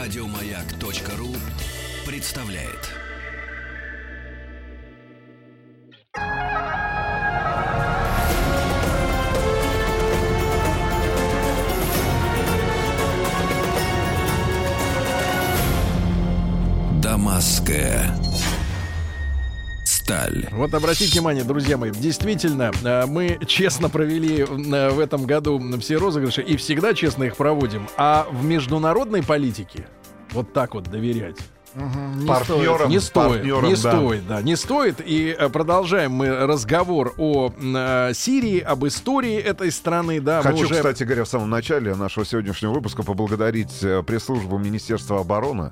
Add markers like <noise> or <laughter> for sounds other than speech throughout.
Радиомаяк.ру представляет. Дамасская сталь. Вот обратите внимание, друзья мои, действительно, э, мы честно провели э, в этом году все розыгрыши и всегда честно их проводим. А в международной политике вот так вот доверять Не партнерам, не стоит, не да. стоит, да, не стоит. И э, продолжаем мы разговор о э, Сирии, об истории этой страны, да. Хочу, уже... кстати говоря, в самом начале нашего сегодняшнего выпуска поблагодарить э, пресс-службу Министерства обороны,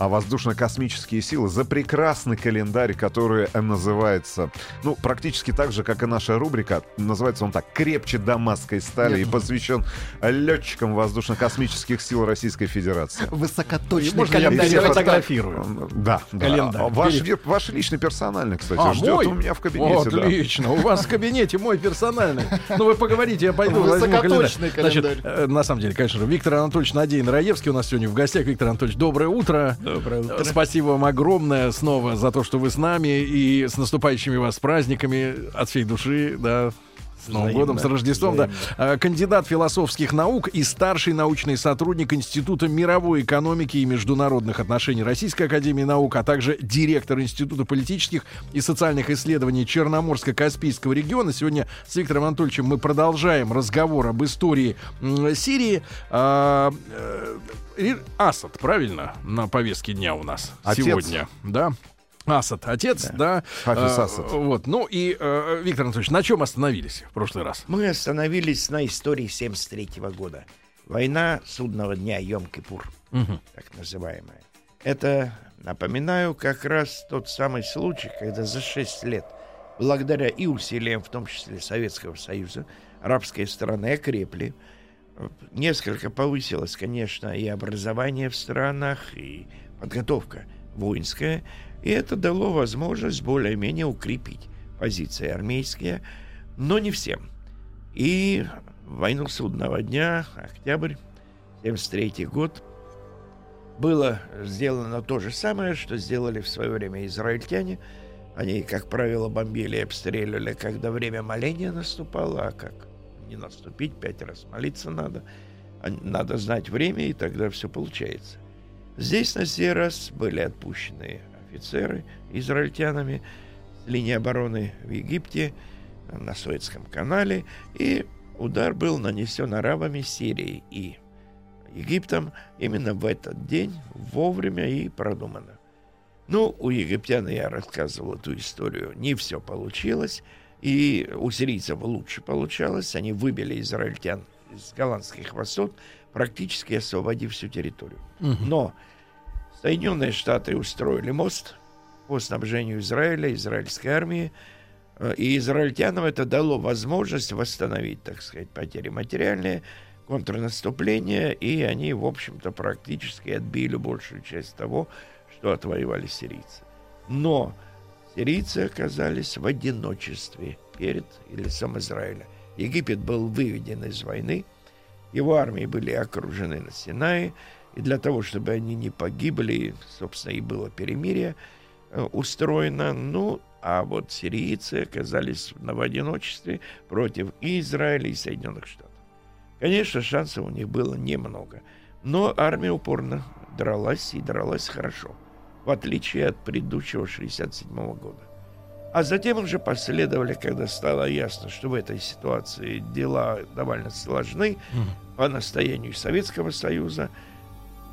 а воздушно-космические силы за прекрасный календарь, который э, называется, ну, практически так же, как и наша рубрика, называется он так, «Крепче дамасской стали» и посвящен летчикам воздушно-космических сил Российской Федерации. Высокоточный Можно я календарь. так. фотографирую? Да, да. Календарь. Ваш, ваш личный персональный, кстати, А, ждет мой? у меня в кабинете. Отлично. У вас в кабинете мой персональный. Ну, вы поговорите, я пойду календарь. Высокоточный Значит, календарь. э, на самом деле, конечно же, Виктор Анатольевич Надеин Раевский у нас сегодня в гостях. Виктор Анатольевич, доброе утро. Доброе утро. Спасибо вам огромное снова за то, что вы с нами и с наступающими вас праздниками от всей души, да. С Новым Взаимно, годом, с Рождеством, да. А, Кандидат философских наук и старший научный сотрудник Института мировой экономики и международных отношений Российской Академии Наук, а также директор Института политических и социальных исследований Черноморско-Каспийского региона. Сегодня с Виктором Анатольевичем мы продолжаем разговор об истории Сирии. А, Ри- Асад, правильно, на повестке дня у нас Отец. сегодня, да? Асад, отец, да. Хафиз А, Асад. Вот, ну и, э, Виктор Анатольевич, на чем остановились в прошлый раз? Мы остановились на истории 73 года. Война судного дня Йом-Кипур, так называемая. Это, напоминаю, как раз тот самый случай, когда за 6 лет, благодаря и усилиям, в том числе Советского Союза, арабские страны окрепли. Несколько повысилось, конечно, и образование в странах, и подготовка воинская. И это дало возможность более-менее укрепить позиции армейские, но не всем. И войну судного дня, октябрь, 73 год, было сделано то же самое, что сделали в свое время израильтяне. Они, как правило, бомбили и обстреливали, когда время моления наступало, а как не наступить, пять раз молиться надо. А Надо знать время, и тогда все получается. Здесь на сей раз были отпущены офицеры израильтянами с линии обороны в Египте, на Суэцком канале, и удар был нанесен арабами Сирией и Египтом именно в этот день, вовремя и продуманно. Ну, у египтян я рассказывал эту историю, не все получилось, и у сирийцев лучше получалось, они выбили израильтян из голландских высот, практически освободив всю территорию. Но Соединенные Штаты устроили мост по снабжению Израиля, израильской армии, Э, и израильтянам это дало возможность восстановить, так сказать, потери материальные, контрнаступление, и они, в общем-то, практически отбили большую часть того, что отвоевали сирийцы. Но сирийцы оказались в одиночестве перед лицом Израиля. Египет был выведен из войны, его армии были окружены на Синае, и для того, чтобы они не погибли, собственно, и было перемирие э, устроено. Ну, а вот сирийцы оказались в одиночестве против и Израиля, и Соединенных Штатов. Конечно, шансов у них было немного, но армия упорно дралась и дралась хорошо, в отличие от предыдущего 67 года. А затем уже последовали, когда стало ясно, что в этой ситуации дела довольно сложны, по настоянию Советского Союза,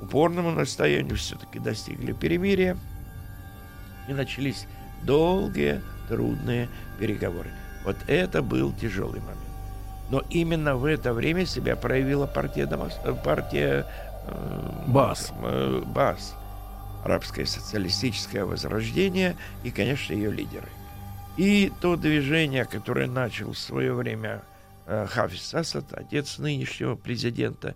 упорному настоянию все-таки достигли перемирия, и начались долгие, трудные переговоры. Вот это был тяжелый момент. Но именно в это время себя проявила партия, Дамас- партия э, Баас. э, БАС, арабское социалистическое возрождение и, конечно, ее лидеры. И то движение, которое начал в свое время э, Хафиз Асад, отец нынешнего президента,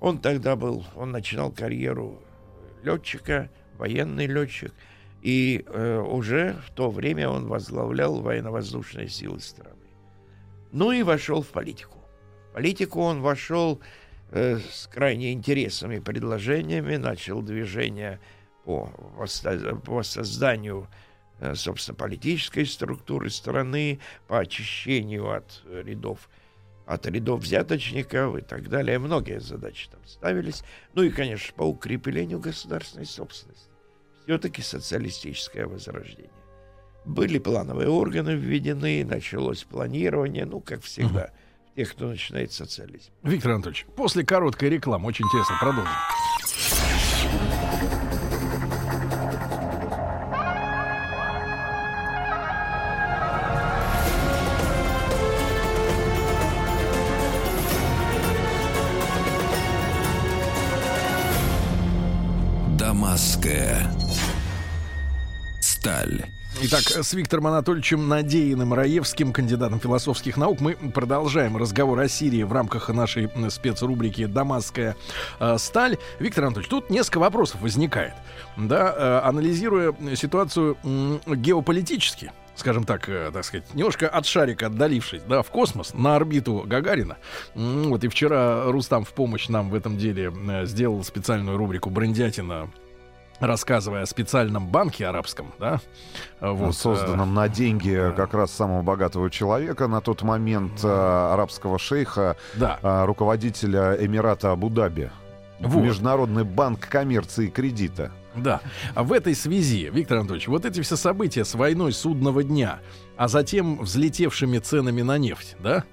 он тогда был, он начинал карьеру летчика, военный летчик, и э, уже в то время он возглавлял военно-воздушные силы страны. Ну и вошел в политику. В политику он вошел э, с крайне интересными предложениями, начал движение по, по созданию, э, собственно, политической структуры страны, по очищению от рядов от рядов взяточников и так далее. Многие задачи там ставились. Ну и, конечно, по укреплению государственной собственности. Все-таки социалистическое возрождение. Были плановые органы введены, началось планирование, ну, как всегда, тех, кто начинает социализм. Виктор Анатольевич, после короткой рекламы, очень интересно, продолжим. Сталь. Итак, с Виктором Анатольевичем Надеиным Раевским, кандидатом философских наук, мы продолжаем разговор о Сирии в рамках нашей м, спецрубрики «Дамасская э, сталь». Виктор Анатольевич, тут несколько вопросов возникает. Да, э, анализируя ситуацию геополитически, скажем так, э, так сказать, немножко от шарика отдалившись, да, в космос, на орбиту Гагарина. Вот и вчера Рустам в помощь нам в этом деле э, сделал специальную рубрику «Брендятина», рассказывая о специальном банке арабском, да, вот, созданном на деньги как раз самого богатого человека на тот момент э, арабского шейха, э, да, э, руководителя Эмирата Абу-Даби. Вот. Международный банк коммерции и кредита. Да. А в этой связи, Виктор Анатольевич, вот эти все события с войной судного дня, а затем взлетевшими ценами на нефть, да?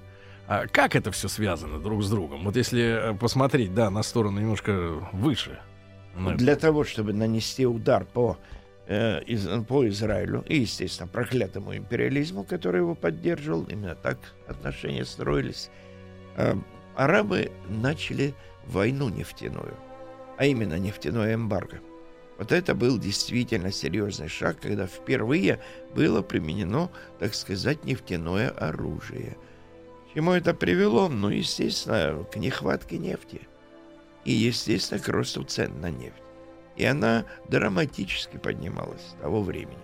А как это все связано друг с другом? Вот если э, посмотреть, да, на сторону немножко выше. Ну, Для того, чтобы нанести удар по, э, из- по Израилю и, естественно, проклятому империализму, который его поддерживал, именно так отношения строились, э, арабы начали войну нефтяную, а именно нефтяное эмбарго. Вот это был действительно серьезный шаг, когда впервые было применено, так сказать, нефтяное оружие. К чему это привело? Ну, естественно, к нехватке нефти. И, естественно, к росту цен на нефть. И она драматически поднималась с того времени.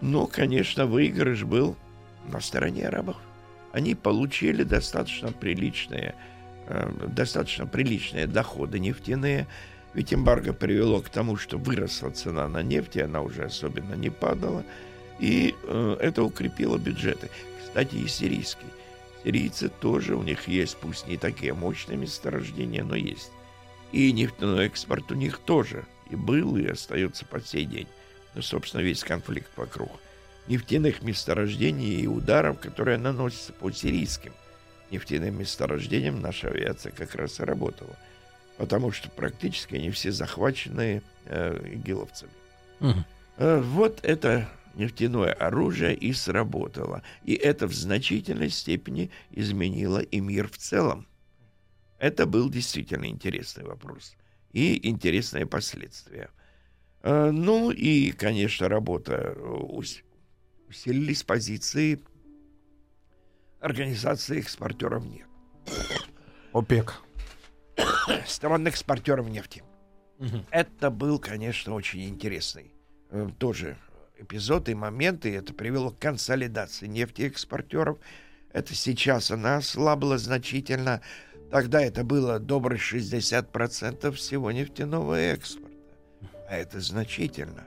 Но, конечно, выигрыш был на стороне арабов. Они получили достаточно приличные, э, достаточно приличные доходы нефтяные. Ведь эмбарго привело к тому, что выросла цена на нефть, и она уже особенно не падала. И э, это укрепило бюджеты. Кстати, и сирийский. Сирийцы тоже, у них есть, пусть не такие мощные месторождения, но есть. И нефтяной экспорт у них тоже и был, и остается по сей день. Ну, собственно, весь конфликт вокруг нефтяных месторождений и ударов, которые наносятся по сирийским нефтяным месторождениям, наша авиация как раз и работала. Потому что практически они все захвачены э, игиловцами. Мгм. Э, Вот это нефтяное оружие и сработало. И это в значительной степени изменило и мир в целом. Это был действительно интересный вопрос. И интересные последствия. Э, Ну и, конечно, работа э, ус- усилились позиции организации экспортеров нефти. ОПЕК. <coughs> Стран экспортеров нефти. Мгм. Это был, конечно, очень интересный э, тоже эпизод и момент, и это привело к консолидации нефтеэкспортеров. Это сейчас она ослабла значительно. Тогда это было добрых 60% всего нефтяного экспорта. А это значительно.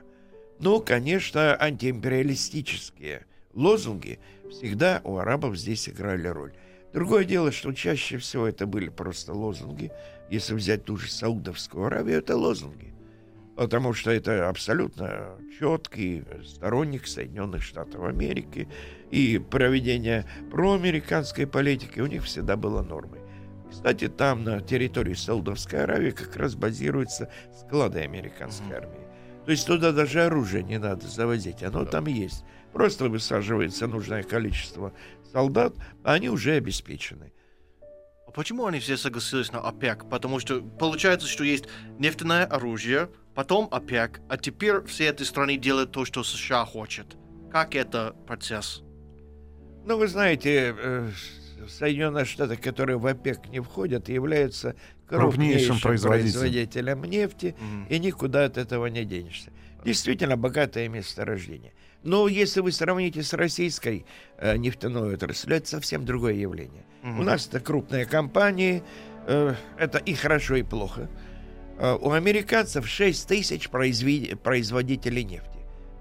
Ну, конечно, антиимпериалистические лозунги всегда у арабов здесь играли роль. Другое дело, что чаще всего это были просто лозунги. Если взять ту же Саудовскую Аравию, это лозунги. Потому что это абсолютно четкий сторонник Соединенных Штатов Америки. И проведение проамериканской политики у них всегда было нормой. Кстати, там на территории Саудовской Аравии как раз базируются склады американской армии. То есть туда даже оружие не надо завозить, оно там есть. Просто высаживается нужное количество солдат, а они уже обеспечены. А почему они все согласились на ОПЕК? Потому что получается, что есть нефтяное оружие, потом ОПЕК, а теперь все эти страны делают то, что США хочет. Как это процесс? Ну, вы знаете, Соединенные Штаты, которые в ОПЕК не входят, являются Крупнейшим крупнейшим производителем. производителем нефти, Мгм. и никуда от этого не денешься. Действительно богатое месторождение. Но если вы сравните с российской э, нефтяной отраслью, это совсем другое явление. Мгм. У нас это крупные компании, э, это и хорошо, и плохо. Э, у американцев 6 тысяч производителей нефти.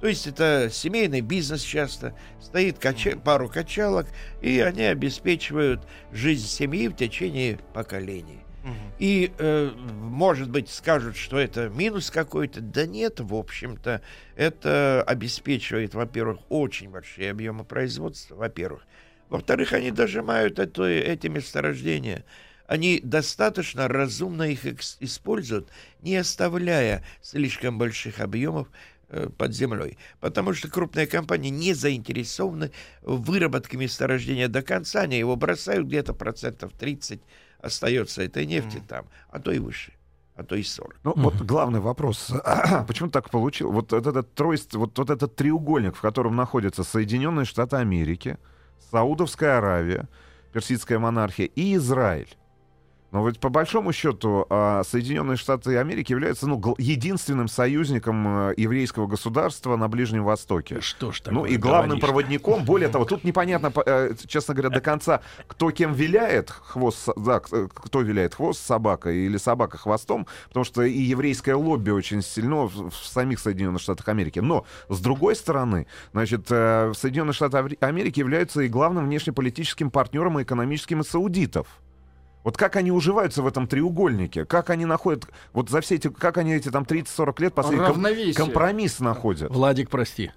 То есть это семейный бизнес часто, стоит кача... пару качалок, и они обеспечивают жизнь семьи в течение поколений. И, э, может быть, скажут, что это минус какой-то. Да нет, в общем-то, это обеспечивает, во-первых, очень большие объемы производства, во-первых. Во-вторых, они дожимают это, эти месторождения. Они достаточно разумно их используют, не оставляя слишком больших объемов под землей. Потому что крупные компании не заинтересованы в выработке месторождения до конца. Они его бросают где-то процентов 30 остается этой нефти mm. там, а то и выше а то и 40. Ну, mm вот главный вопрос. <clears throat> Почему так получилось? Вот этот троист, вот, вот этот треугольник, в котором находятся Соединенные Штаты Америки, Саудовская Аравия, Персидская монархия и Израиль. Но ведь по большому счету а, Соединенные Штаты Америки являются ну, единственным союзником э, еврейского государства на Ближнем Востоке. Что ж такое Ну и главным говоришь? проводником. Более того, тут непонятно, э, честно говоря, до конца, кто кем виляет хвост, да, э, кто виляет хвост собакой или собака хвостом, потому что и еврейское лобби очень сильно в самих Соединенных Штатах Америки. Но с другой стороны, значит, Соединенные Штаты Америки являются и главным внешнеполитическим партнером и экономическим и саудитов. Вот как они уживаются в этом треугольнике? Как они находят, вот за все эти, как они эти там 30-40 лет последний компромисс находят? Владик, прости.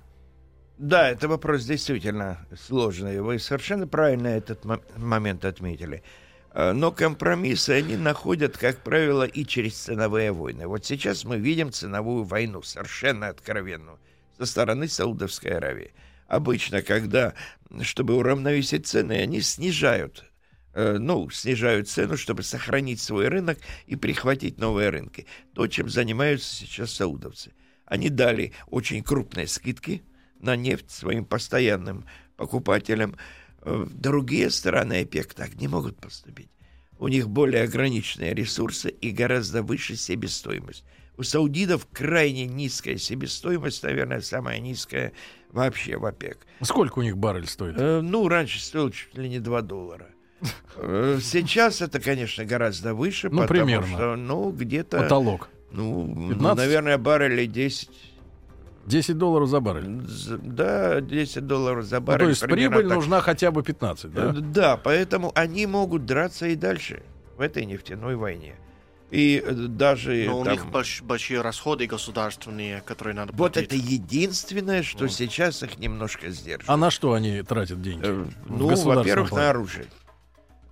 Да, это вопрос действительно сложный. Вы совершенно правильно этот момент отметили. А, но компромиссы они находят, как правило, и через ценовые войны. Вот сейчас мы видим ценовую войну, совершенно откровенную, со стороны Саудовской Аравии. Обычно, когда, чтобы уравновесить цены, они снижают Э, ну, снижают цену, чтобы сохранить свой рынок и прихватить новые рынки. То, чем занимаются сейчас саудовцы. Они дали очень крупные скидки на нефть своим постоянным покупателям. Э, другие страны ОПЕК так не могут поступить. У них более ограниченные ресурсы и гораздо выше себестоимость. У саудидов крайне низкая себестоимость, наверное, самая низкая вообще в ОПЕК. Сколько у них баррель стоит? Э, ну, раньше стоил чуть ли не 2 доллара. Э, сейчас это, конечно, гораздо выше, ну, потому примерно. что, ну, где-то... Потолок. Ну, 15? ну, наверное, баррели 10. 10 долларов за баррель. Да, 10 долларов за баррель. Ну, то есть прибыль так. нужна хотя бы 15, да? Э, да, поэтому они могут драться и дальше в этой нефтяной войне. И э, даже... Но у них больш, большие расходы государственные, которые надо Вот это единственное, что вот. сейчас их немножко сдерживает. А на что они тратят деньги? Ну, во-первых, на оружие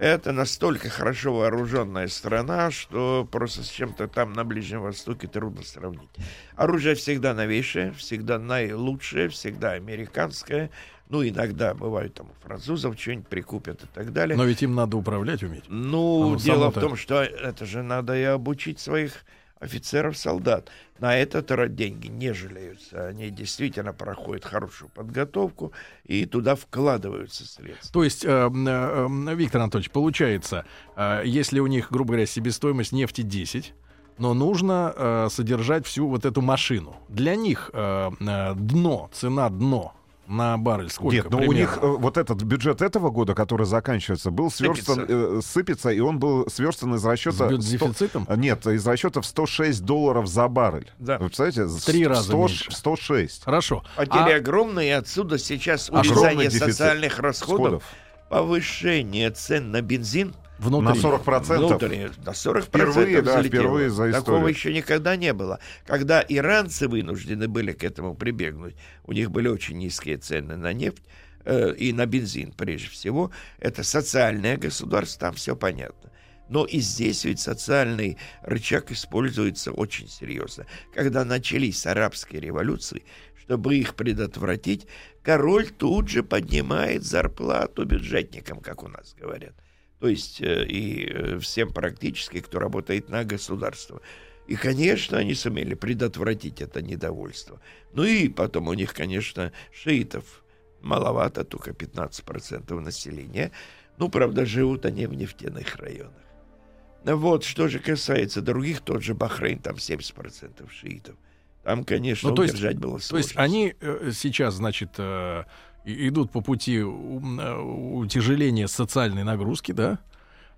это настолько хорошо вооруженная страна, что просто с чем-то там на Ближнем Востоке трудно сравнить. Оружие всегда новейшее, всегда наилучшее, всегда американское. Ну, иногда бывает там у французов что-нибудь прикупят и так далее. Но ведь им надо управлять уметь. Ну, дело в том, что это же надо и обучить своих офицеров, солдат. На этот деньги не жалеются. Они действительно проходят хорошую подготовку и туда вкладываются средства. То есть, э, э, Виктор Анатольевич, получается, э, если у них, грубо говоря, себестоимость нефти 10, но нужно э, содержать всю вот эту машину. Для них э, э, дно, цена дно на баррель сколько? Нет, но примерно? у них э, вот этот бюджет этого года, который заканчивается, был сверстан, сыпется, э, сыпется и он был сверстан из расчета... С дефицитом? 100, нет, из расчета в 106 долларов за баррель. Да. Вы представляете? Три раза 100, меньше. 106. Хорошо. Потери а... огромные, и отсюда сейчас урезание социальных расходов, повышение цен на бензин, Внутри. На 40%? Внутри, на 40% впервые, да, впервые за историю. Такого еще никогда не было. Когда иранцы вынуждены были к этому прибегнуть, у них были очень низкие цены на нефть э, и на бензин прежде всего. Это социальное государство, там все понятно. Но и здесь ведь социальный рычаг используется очень серьезно. Когда начались арабские революции, чтобы их предотвратить, король тут же поднимает зарплату бюджетникам, как у нас говорят то есть э, и э, всем практически, кто работает на государство. И, конечно, они сумели предотвратить это недовольство. Ну и потом у них, конечно, шиитов маловато, только 15% населения. Ну, правда, живут они в нефтяных районах. Вот, что же касается других, тот же Бахрейн, там 70% шиитов. Там, конечно, ну, то удержать есть, было сложно. То есть они э, сейчас, значит, идут по пути утяжеления социальной нагрузки, да,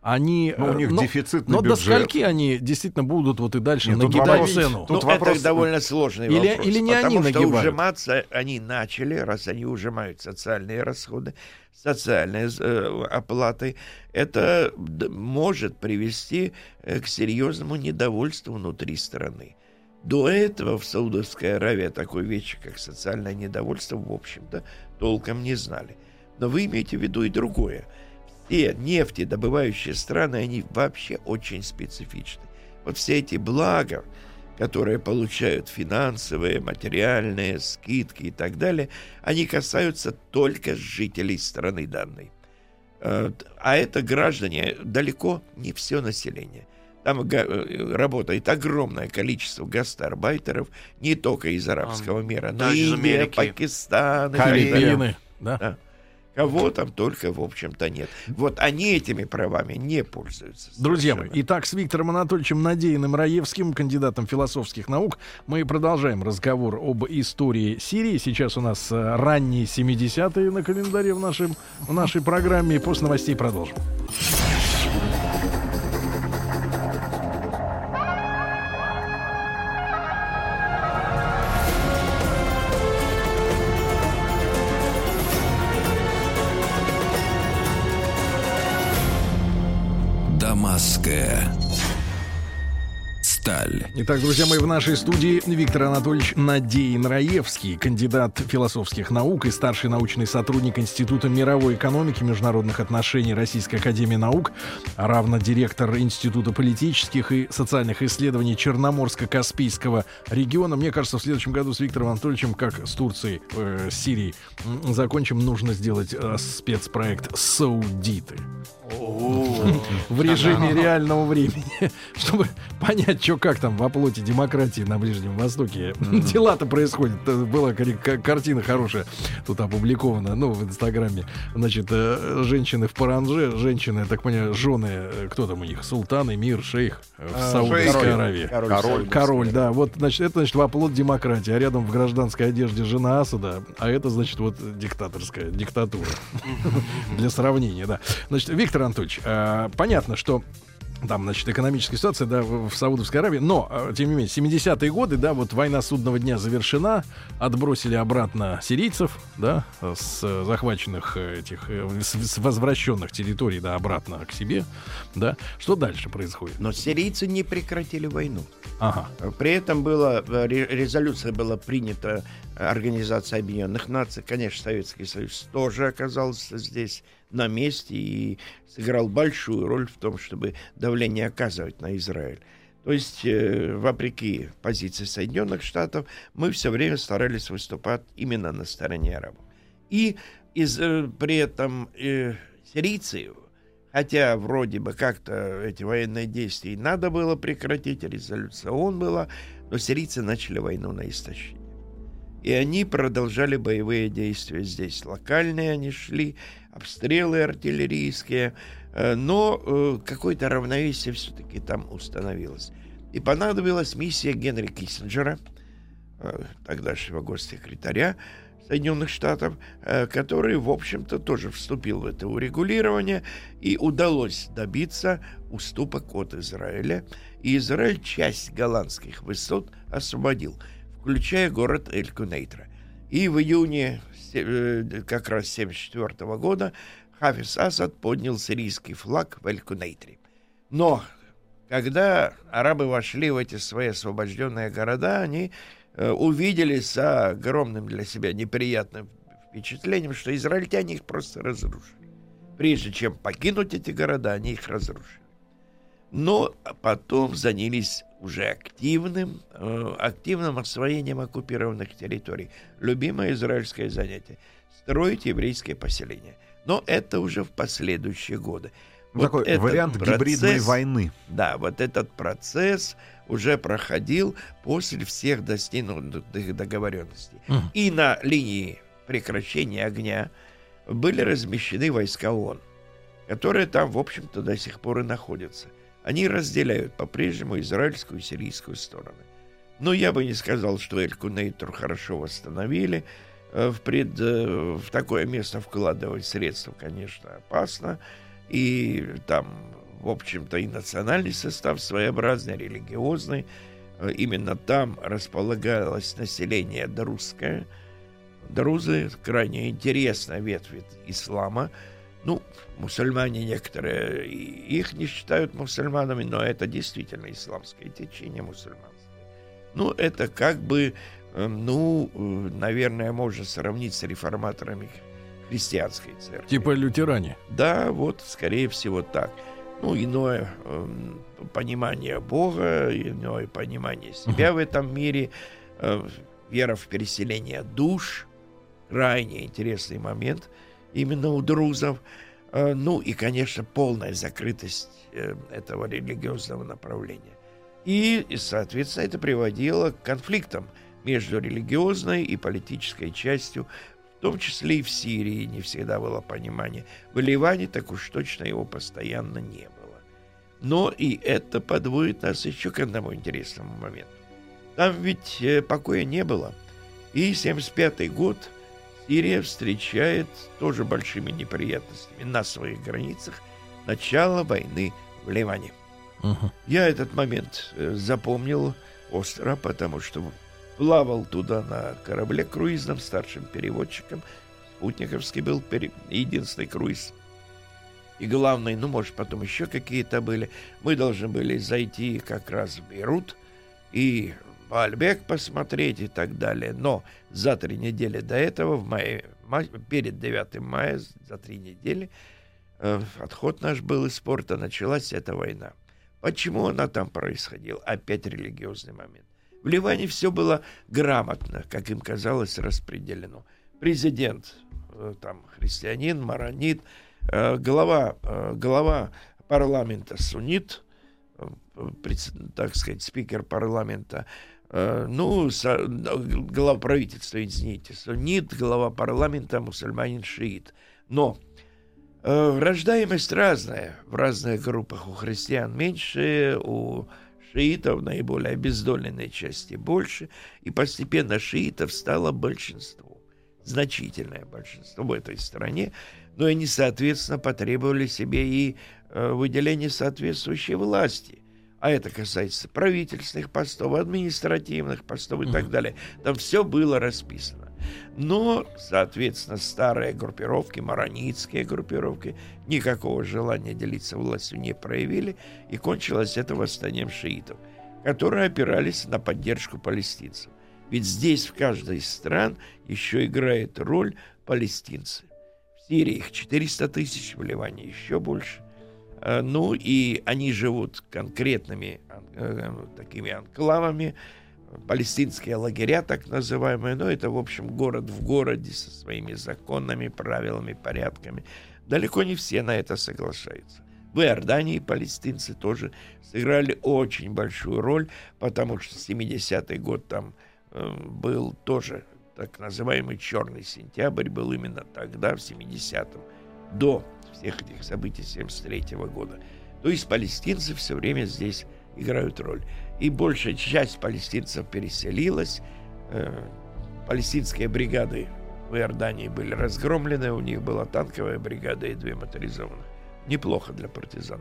они... Ну, у э, них но- дефицитный Но до бюджет. скольки они действительно будут вот и дальше Нет, тут нагибать вопрос- цену? Тут ну, вопрос- это довольно сложный Или- вопрос. или не потому они что нагибают? ужиматься они начали, раз они ужимают социальные расходы, социальные э, оплаты, это может привести э, к серьезному недовольству внутри страны. До этого в Саудовской Аравии такой вещи, как социальное недовольство, в общем-то, толком не знали. Но вы имеете в виду и другое. Все нефтедобывающие страны, они вообще очень специфичны. Вот все эти блага, которые получают финансовые, материальные, скидки и так далее, они касаются только жителей страны данной. Э, А это граждане далеко не все население. Там э, работает огромное количество гастарбайтеров не только из арабского мира, но и из Индия, Америки. Пакистан. Филиппины, да? Да. Кого там только, в общем-то, нет. Вот они этими правами не пользуются. Друзья мои, итак, с Виктором Анатольевичем Надеиным Раевским, кандидатом философских наук, мы продолжаем разговор об истории Сирии. Сейчас у нас э, ранние 70-е на календаре в, нашем, в нашей программе. После новостей продолжим. Сталь. Итак, друзья мои, в нашей студии Виктор Анатольевич Надеин Раевский, кандидат философских наук и старший научный сотрудник Института мировой экономики и международных отношений Российской Академии Наук, а равно директор Института политических и социальных исследований Черноморско-Каспийского региона. Мне кажется, в следующем году с Виктором Анатольевичем, как с Турцией, э, с Сирией, закончим, нужно сделать э, спецпроект «Саудиты» <laughs> в режиме реального времени, <laughs> чтобы понять, что как там во плоти демократии на Ближнем Востоке <laughs> дела-то происходят. Э, Была кар- ка- картина хорошая тут опубликована, ну, в Инстаграме. Значит, э, женщины в Паранже, женщины, так понимаю, жены, э, кто там у них, султан, эмир, шейх в А, Саудовской. Аравии. Король, Король. Король, да. Вот, значит, это, значит, воплот демократии. А рядом в гражданской одежде жена Асада, а это, значит, вот диктаторская диктатура. <laughs> Для сравнения, да. Значит, Виктор Анатольевич, э, понятно, что там, значит, экономическая ситуация, да, в, в Саудовской Аравии, но, э, тем не менее, 70-е годы, да, вот война судного дня завершена, отбросили обратно сирийцев, да, с захваченных э, этих, э, с, возвращенных территорий, да, обратно к себе, да. Что дальше происходит? Но сирийцы не прекратили войну. Ага. При этом была, э, ре- резолюция была принята Организацией Объединенных Наций. Конечно, Советский Союз тоже оказался здесь на месте и сыграл большую роль в том, чтобы давление оказывать на Израиль. То есть, э, вопреки позиции Соединенных Штатов, мы все время старались выступать именно на стороне арабов. И из, э, при этом э, сирийцы, хотя вроде бы как-то эти военные действия надо было прекратить, резолюция ООН была, но сирийцы начали войну на истощение. И они продолжали боевые действия здесь. Локальные они шли, обстрелы артиллерийские, э, но э, какое-то равновесие все-таки там установилось. И понадобилась миссия Генри Киссинджера, э, тогдашнего госсекретаря Соединенных Штатов, который, в общем-то, тоже вступил в это урегулирование, и удалось добиться уступок от Израиля. И Израиль часть голландских высот освободил, включая город Эль-Кунейтра. И в июне э, как раз 1974 года Хафиз Асад поднял сирийский флаг в Эль-Кунейтре. Но когда арабы вошли в эти свои освобожденные города, они э, увидели с огромным для себя неприятным впечатлением, что израильтяне их просто разрушили. Прежде чем покинуть эти города, они их разрушили. Но потом занялись уже активным, э, активным освоением оккупированных территорий. Любимое израильское занятие – строить еврейские поселения. Но это уже в последующие годы. Ну, Вот такой вариант гибридной процесс- войны. да, вот этот процесс уже проходил после всех достигнутых договоренностей. Мгм. И на линии прекращения огня были размещены войска ООН, которые там, в общем-то, до сих пор и находятся. Они разделяют по-прежнему израильскую и сирийскую стороны. Но я бы не сказал, что Эль-Кунейтур хорошо восстановили. Э, В, пред, э, в такое место вкладывать средства, конечно, опасно. И там, в общем-то, и национальный состав своеобразный, религиозный. Э, Именно там располагалось население друзское. Друзы — крайне интересная ветвь ислама. Ну, мусульмане некоторые их не считают мусульманами, но это действительно исламское течение мусульманское. Ну, это как бы, э, ну, э, наверное, можно сравнить с реформаторами христианской церкви. Типа лютеране. Да, вот, скорее всего, так. Ну, иное эм, понимание Бога, иное понимание себя в этом мире, э, вера в переселение душ. Крайне интересный момент именно у друзов. Э, ну и, конечно, полная закрытость э, этого религиозного направления. И, соответственно, это приводило к конфликтам между религиозной и политической частью в том числе и в Сирии не всегда было понимание. В Ливане так уж точно его постоянно не было. Но и это подводит нас еще к одному интересному моменту. Там ведь э, покоя не было. И 75 год Сирия встречает тоже большими неприятностями на своих границах начало войны в Ливане. Мгм. Я этот момент э, запомнил остро, потому что плавал туда на корабле круизном старшим переводчиком. Спутниковский был пере- единственный круиз. И главный, ну, может, потом еще какие-то были. Мы должны были зайти как раз в Бейрут и Бальбек посмотреть и так далее. Но за три недели до этого, в мае, ма- перед 9 мая, за три недели, э, отход наш был из порта, началась эта война. Почему она там происходила? Опять религиозный момент. В Ливане все было грамотно, как им казалось, распределено. Президент э, там христианин, маронит, э, глава, глава парламента пред- так сказать, спикер парламента, ну, э, глава правительства, извините, суннит, глава парламента, мусульманин, шиит. Но Э, Рождаемость разная в разных группах. У христиан меньше, у шиитов наиболее обездоленной части больше. И постепенно шиитов стало большинство. Значительное большинство в этой стране. Но они, соответственно, потребовали себе и э, выделения соответствующей власти. А это касается правительственных постов, административных постов и так далее. Там все было расписано. Но, соответственно, старые группировки, маронитские группировки, никакого желания делиться властью не проявили, и кончилось это восстанием шиитов, которые опирались на поддержку палестинцев. Ведь здесь, в каждой из стран, еще играет роль палестинцы. В Сирии их 400 тысяч, в Ливане еще больше. Э, Ну и они живут конкретными ан- э, такими анклавами, палестинские лагеря, так называемые, но это, в общем, город в городе со своими законами, правилами, порядками. Далеко не все на это соглашаются. В Иордании палестинцы тоже сыграли очень большую роль, потому что 70-й год там э, был тоже так называемый черный сентябрь, был именно тогда, в 70-м, до всех этих событий 73 года. То есть палестинцы все время здесь играют роль. И большая часть палестинцев переселилась. Э, Палестинские бригады в Иордании были разгромлены, у них была танковая бригада и две моторизованных. Неплохо для партизан.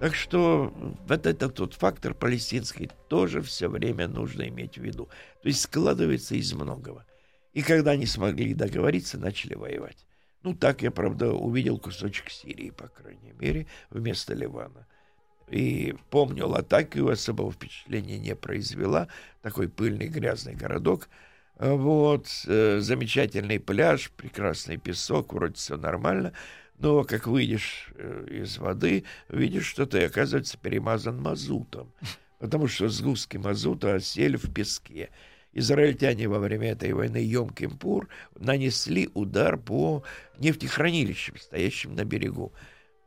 Так что вот это тот фактор палестинский тоже все время нужно иметь в виду. То есть складывается из многого. И когда они смогли договориться, начали воевать. Ну, так я, правда, увидел кусочек Сирии, по крайней мере, вместо Ливана. И помню, Латакию особого впечатления не произвела. Такой пыльный, грязный городок. А Вот, э, замечательный пляж, прекрасный песок, вроде все нормально. Но как выйдешь э, из воды, видишь, что ты, оказывается, перемазан мазутом. <laughs> Потому что сгустки мазута осели в песке. Израильтяне во время этой войны Йом-Кимпур нанесли удар по нефтехранилищам, стоящим на берегу.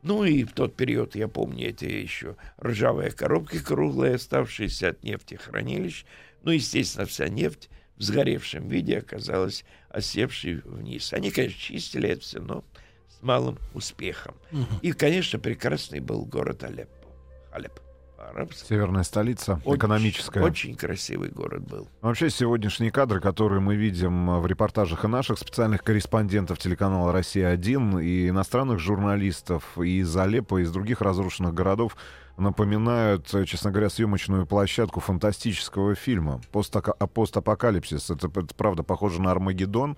Ну и в тот период, я помню, эти еще ржавые коробки круглые, оставшиеся от нефтехранилищ. Ну, естественно, вся нефть в сгоревшем виде оказалась осевшей вниз. Они, конечно, чистили это все, но с малым успехом. И, конечно, прекрасный был город Алеппо. Алеп. Хабаровск. Северная столица, Очень- экономическая. Очень красивый город был. Вообще сегодняшние кадры, которые мы видим в репортажах и наших специальных корреспондентов телеканала «Россия-1» и иностранных журналистов и из Алеппо, и из других разрушенных городов, напоминают, честно говоря, съемочную площадку фантастического фильма «Постака- а- «Постапокалипсис». Это, это правда похоже на «Армагеддон»,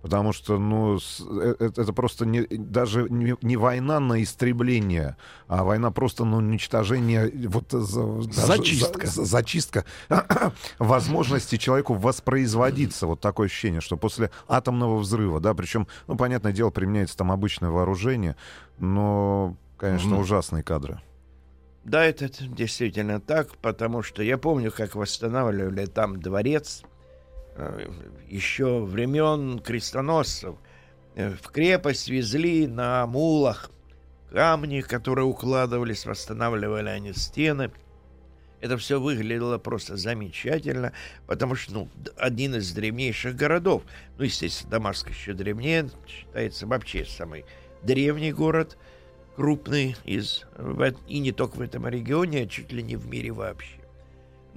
Потому что, ну, э- э- это просто не, даже не, не война на истребление, а война просто на уничтожение, вот э, за- даже Зачистка. за- за- зачистка <coughs> возможности человеку воспроизводиться. Вот такое ощущение, что после атомного взрыва, да, причем, ну, понятное дело, применяется там обычное вооружение, но, конечно, Мгм. ужасные кадры. Да, это действительно так, потому что я помню, как восстанавливали там дворец еще времен крестоносцев. Э, В крепость везли на мулах камни, которые укладывались, восстанавливали они стены. Это все выглядело просто замечательно, потому что ну, один из древнейших городов, ну, естественно, Дамаск еще древнее, считается вообще самый древний город, крупный из, эт- и не только в этом регионе, а чуть ли не в мире вообще.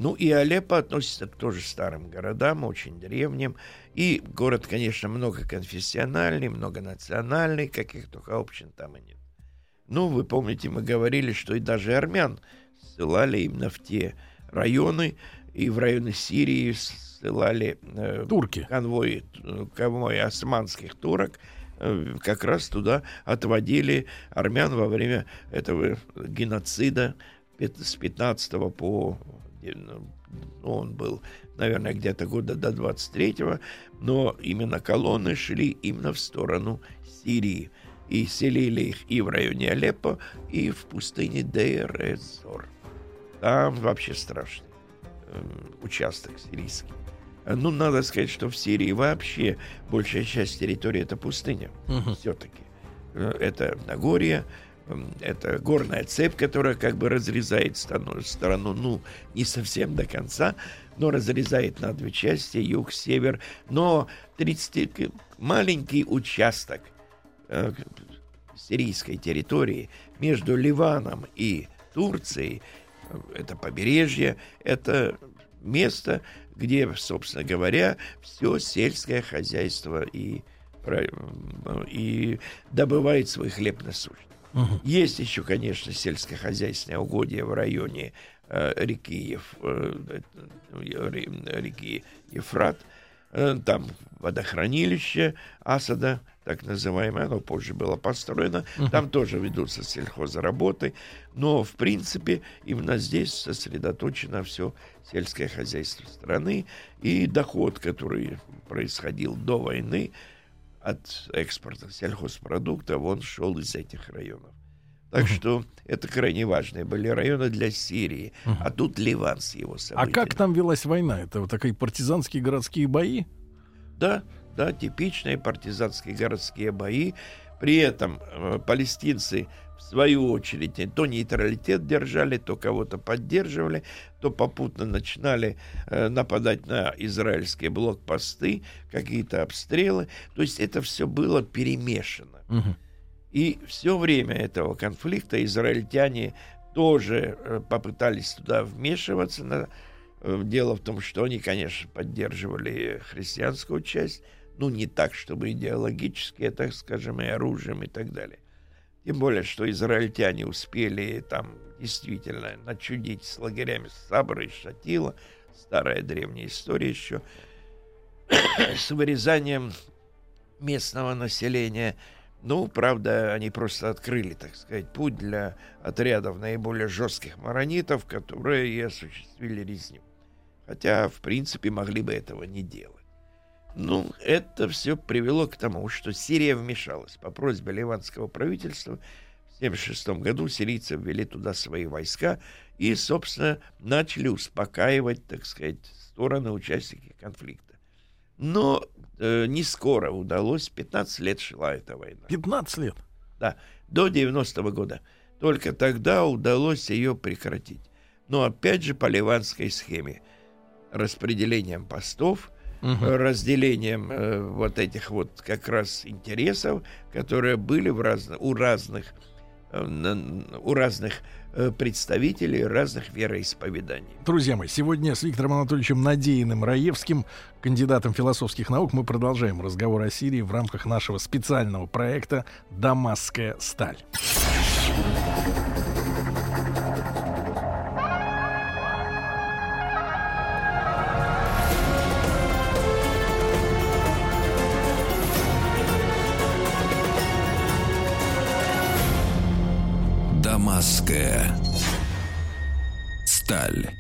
Ну и Алеппо относится к тоже старым городам, очень древним. И город, конечно, многоконфессиональный, многонациональный, каких только общин там и нет. Ну, вы помните, мы говорили, что и даже армян ссылали именно в те районы, и в районы Сирии ссылали э, Турки. конвои, э, конвои османских турок, э, как раз туда отводили армян во время этого геноцида с 15 по... э, Он был, наверное, где-то года до 23-го, но именно колонны шли именно в сторону Сирии. И селили их и в районе Алеппо, и в пустыне Дейр-эз-Зор. Там вообще страшный э, участок сирийский. Ну, надо сказать, что в Сирии вообще большая часть территории это пустыня. Мгм. Все-таки. Это Нагорье, это горная цепь, которая как бы разрезает страну, ну, не совсем до конца, но разрезает на две части, юг, север. Но 30 к- маленький участок э, сирийской территории между Ливаном и Турцией, э, это побережье, это место, где, собственно говоря, все сельское хозяйство и, м, и добывает свой хлеб насущный. Мгм. Есть еще, конечно, сельскохозяйственные угодья в районе э, реки, Еф- э, э, ре- реки Ефрат. Э, Там водохранилище Асада, так называемое, оно позже было построено. Там тоже ведутся сельхозработы. Но, в принципе, именно здесь сосредоточено все сельское хозяйство страны. И доход, который происходил до войны от экспорта сельхозпродуктов, он шел из этих районов. Так что это крайне важные были районы для Сирии. А тут Ливан с его А событиями. как там велась война? Это вот такие партизанские городские бои? Да, да, типичные партизанские городские бои. При этом э, палестинцы, в свою очередь, то нейтралитет держали, то кого-то поддерживали, то попутно начинали э, нападать на израильские блокпосты, какие-то обстрелы. То есть это все было перемешано. Мгм. И все время этого конфликта израильтяне тоже э, попытались туда вмешиваться. На- э, Дело в том, что они, конечно, поддерживали христианскую часть, ну, не так, чтобы идеологически, а, так скажем, и оружием и так далее. Тем более, что израильтяне успели там действительно начудить с лагерями Сабра и Шатила, старая древняя история еще, <coughs> с вырезанием местного населения. Ну, правда, они просто открыли, так сказать, путь для отрядов наиболее жестких маронитов, которые и осуществили резню. Хотя, в принципе, могли бы этого не делать. Ну, это все привело к тому, что Сирия вмешалась. По просьбе ливанского правительства в 1976 году сирийцы ввели туда свои войска и, собственно, начали успокаивать, так сказать, стороны участники конфликта. Но э, не скоро удалось, 15 лет шла эта война. 15 лет. Да, до 90-го года. Только тогда удалось ее прекратить. Но опять же по ливанской схеме. Распределением постов, Э, разделением э, вот этих вот как раз интересов, которые были в разно- у разных э, у разных э, представителей разных вероисповеданий. Друзья мои, сегодня с Виктором Анатольевичем Надеиным Раевским, кандидатом философских наук, мы продолжаем разговор о Сирии в рамках нашего специального проекта «Дамасская сталь». Дамасская сталь.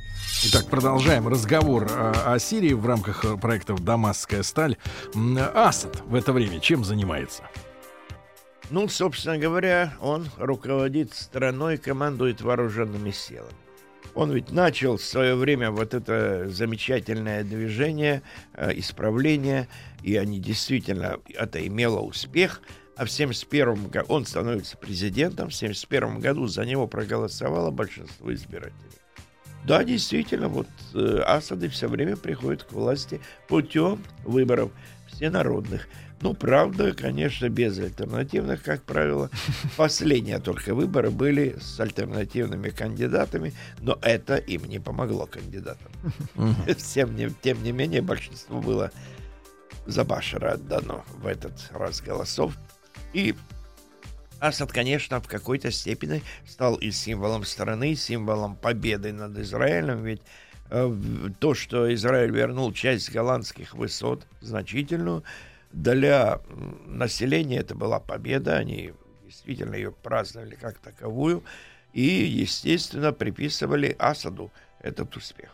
Итак, продолжаем разговор э, о Сирии в рамках э, проектов «Дамасская сталь». Асад в это время чем занимается? Ну, собственно говоря, он руководит страной, командует вооруженными силами. Он ведь начал в свое время вот это замечательное движение, э, исправление, и они действительно, это имело успех. А в 71 году он становится президентом, в 71 году за него проголосовало большинство избирателей. Да, действительно, вот э, Асады все время приходят к власти путем выборов всенародных. Ну, правда, конечно, без альтернативных, как правило. <laughs> Последние только выборы были с альтернативными кандидатами, но это им не помогло кандидатам. <laughs> Всем не- тем не менее, большинство было за Башара отдано в этот раз голосов. И Асад, конечно, в какой-то степени стал и символом страны, символом победы над Израилем, ведь э, то, что Израиль вернул часть голландских высот, значительную, для населения это была победа, они действительно ее праздновали как таковую, и, естественно, приписывали Асаду этот успех.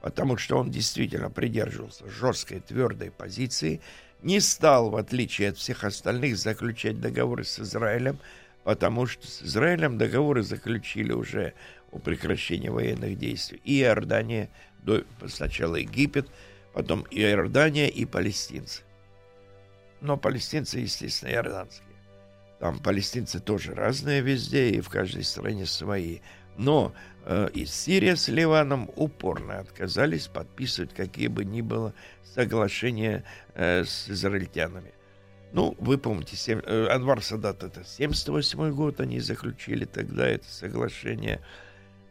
Потому что он действительно придерживался жесткой, твердой позиции, не стал, в отличие от всех остальных, заключать договоры с Израилем, потому что с Израилем договоры заключили уже о прекращении военных действий и Иордания, до, сначала Египет, потом и Иордания, и палестинцы. Но палестинцы, естественно, иорданские. Там палестинцы тоже разные везде, и в каждой стране свои. Но и Сирия с Ливаном упорно отказались подписывать какие бы ни было соглашения э, с израильтянами. Ну, вы помните, сем- э, Анвар Садат это 78 год они заключили тогда это соглашение.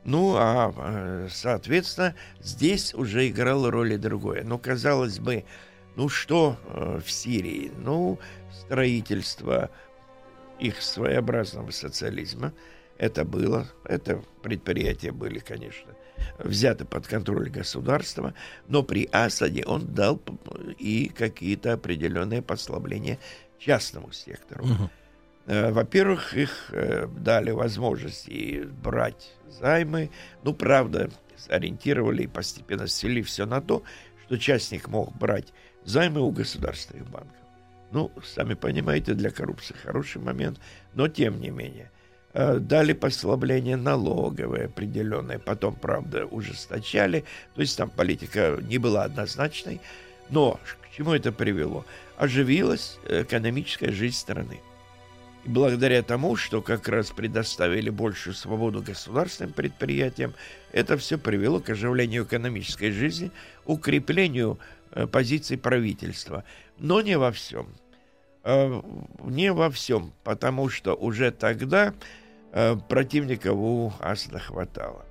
Ну, а, э, соответственно, здесь уже играло роль и другое. Ну, казалось бы, ну что э, в Сирии? Ну, строительство их своеобразного социализма. Это было, это предприятия были, конечно, взяты под контроль государства, но при Асаде он дал и какие-то определенные послабления частному сектору. Э, Во-первых, их э, дали возможность и брать займы. Ну, правда, ориентировали и постепенно свели все на то, что частник мог брать займы у государственных банков. Ну, сами понимаете, для коррупции хороший момент, но тем не менее. Э, Дали послабление налоговые определенные, потом, правда, ужесточали. То есть там политика не была однозначной. Но к чему это привело? Оживилась экономическая жизнь страны. И благодаря тому, что как раз предоставили большую свободу государственным предприятиям, это все привело к оживлению экономической жизни, укреплению э, позиций правительства. Но не во всем. Э, не во всем, потому что уже тогда противников у Асада хватало.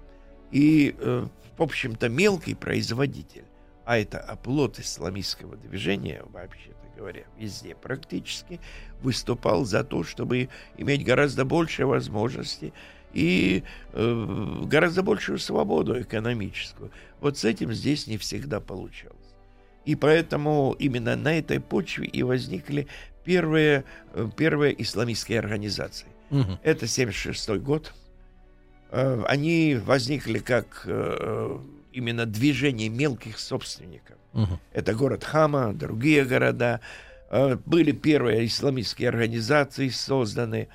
И, э, в общем-то, мелкий производитель, а это оплот исламистского движения, вообще-то говоря, везде практически, выступал за то, чтобы иметь гораздо больше возможностей и э, гораздо большую свободу экономическую. Вот с этим здесь не всегда получалось. И поэтому именно на этой почве и возникли первые, э, первые исламистские организации. Мгм. Это 76 год. Э, Они возникли как э, именно движение мелких собственников. Это город Хама, другие города. Э, Были первые исламистские организации созданы.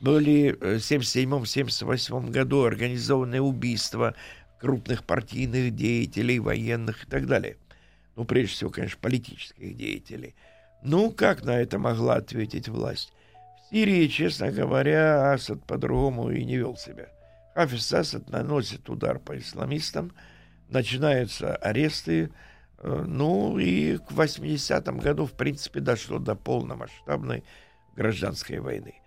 Были в 1977-1978 году организованы убийства крупных партийных деятелей, военных и так далее. Ну, прежде всего, конечно, политических деятелей. Ну, как на это могла ответить власть? Сирии, честно говоря, Асад по-другому и не вел себя. Хафиз Асад наносит удар по исламистам, начинаются аресты, э, ну и к 80-м году, в принципе, дошло до полномасштабной гражданской войны.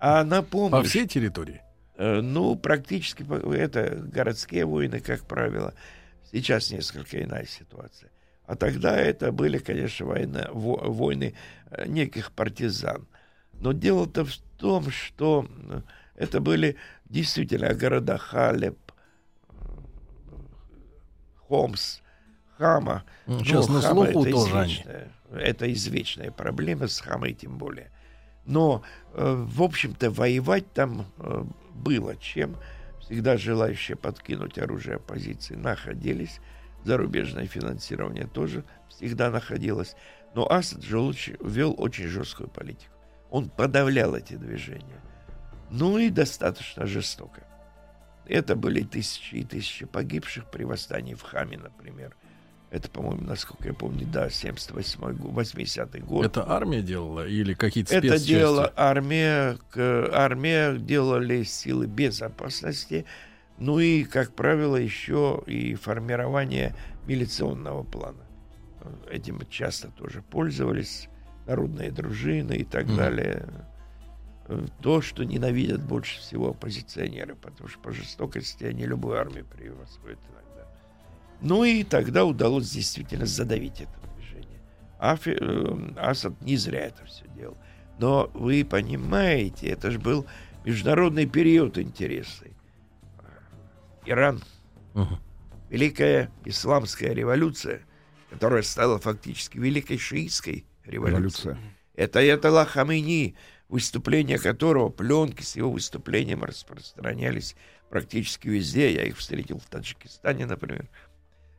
А на помощь... По всей территории? Э, ну, практически это городские войны, как правило. Сейчас несколько иная ситуация. А тогда это были, конечно, война, во- войны э, неких партизан. Но дело-то в том, что э, это были действительно города Халеб, э, Хомс, Хама. Ну, Сейчас на Хама слуху это тоже они. извечная, Это извечная проблема с Хамой тем более. Но, э, в общем-то, воевать там было чем. Всегда желающие подкинуть оружие оппозиции находились. Зарубежное финансирование тоже всегда находилось. Но Асад же вел очень жесткую политику. Он подавлял эти движения. Ну и достаточно жестоко. Это были тысячи и тысячи погибших при восстании в Хаме, например. Это, по-моему, насколько я помню, да, 78-й, год, 80-й год. Это армия делала или какие-то Это делала армия, армия делали силы безопасности, ну и, как правило, еще и формирование милиционного плана. Этим часто тоже пользовались народные дружины и так Мгм. далее. То, что ненавидят больше всего оппозиционеры, потому что по жестокости они любую армию превосходят иногда. Ну и тогда удалось действительно задавить это движение. Афи- э, Асад не зря это все делал. Но вы понимаете, это же был международный период интересный. Иран, Мгм. Великая Исламская революция, которая стала фактически Великой Шиитской Революция. Это Аятолла Хамейни, выступления которого, пленки с его выступлением распространялись практически везде. Я их встретил в Таджикистане, например,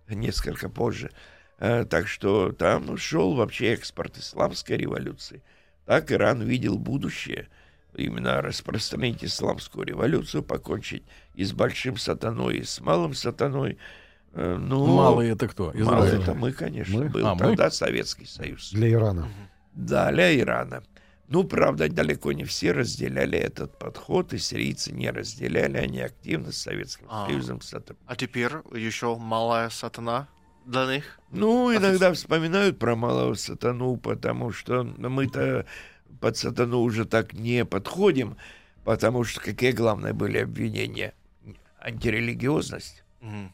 несколько позже. Э, Так что там шел вообще экспорт исламской революции. Так Иран видел будущее. Именно распространить исламскую революцию, покончить и с большим сатаной, и с малым сатаной. Э, Ну, Малый это кто? Израиль. это мы, конечно, Мы? был А, мы? тогда Советский Союз. Для Ирана. Да, для Ирана. Ну, правда, далеко не все разделяли этот подход, и сирийцы не разделяли, они активно с Советским А. Союзом сотрудничали. А теперь еще малая сатана для них. Ну, иногда вспоминают про малого сатану, потому что мы-то под сатану уже так не подходим, потому что какие главные были обвинения? Антирелигиозность. Мгм.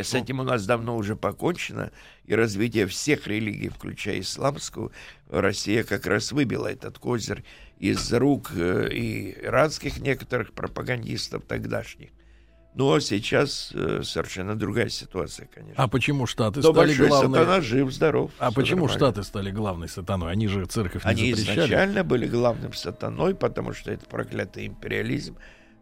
И С этим у нас давно уже покончено, и развитие всех религий, включая исламскую, Россия как раз выбила этот козырь из рук э, и иранских некоторых пропагандистов тогдашних. Но сейчас э, совершенно другая ситуация, конечно. А почему Штаты Но стали главной? сатана жив, здоров. А почему нормально. Штаты стали главной сатаной? Они же церковь не Они запрещали. изначально были главным сатаной, потому что это проклятый империализм.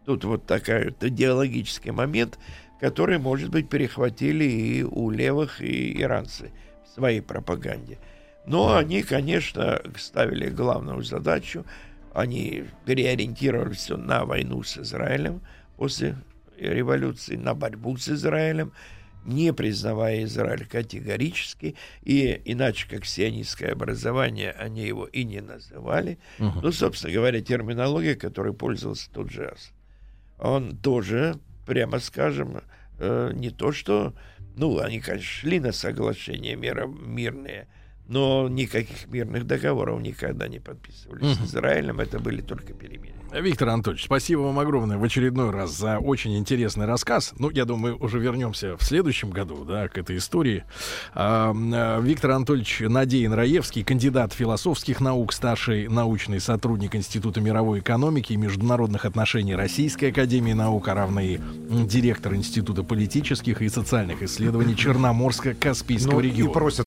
Тут вот такой вот идеологический момент, который, может быть, перехватили и у левых, и иранцы в своей пропаганде. Но они, конечно, ставили главную задачу. Они переориентировали все на войну с Израилем после революции, на борьбу с Израилем, не признавая Израиль категорически, и иначе как сионистское образование они его и не называли. Мгм. Ну, собственно говоря, терминология, которой пользовался тот же Асад. Он тоже, прямо скажем, э, не то что... Ну, они, конечно, шли на соглашения мира, мирные, но никаких мирных договоров никогда не подписывали Мгм. с Израилем. Это были только перемирия. Виктор Анатольевич, спасибо вам огромное в очередной раз за очень интересный рассказ. Ну, я думаю, мы уже вернемся в следующем году, да, к этой истории. А, а, Виктор Анатольевич Надеин Раевский, кандидат философских наук, старший научный сотрудник Института мировой экономики и международных отношений Российской Академии Наук, а равно и м, директор Института политических и социальных исследований Черноморско-Каспийского Ну, и региона. просят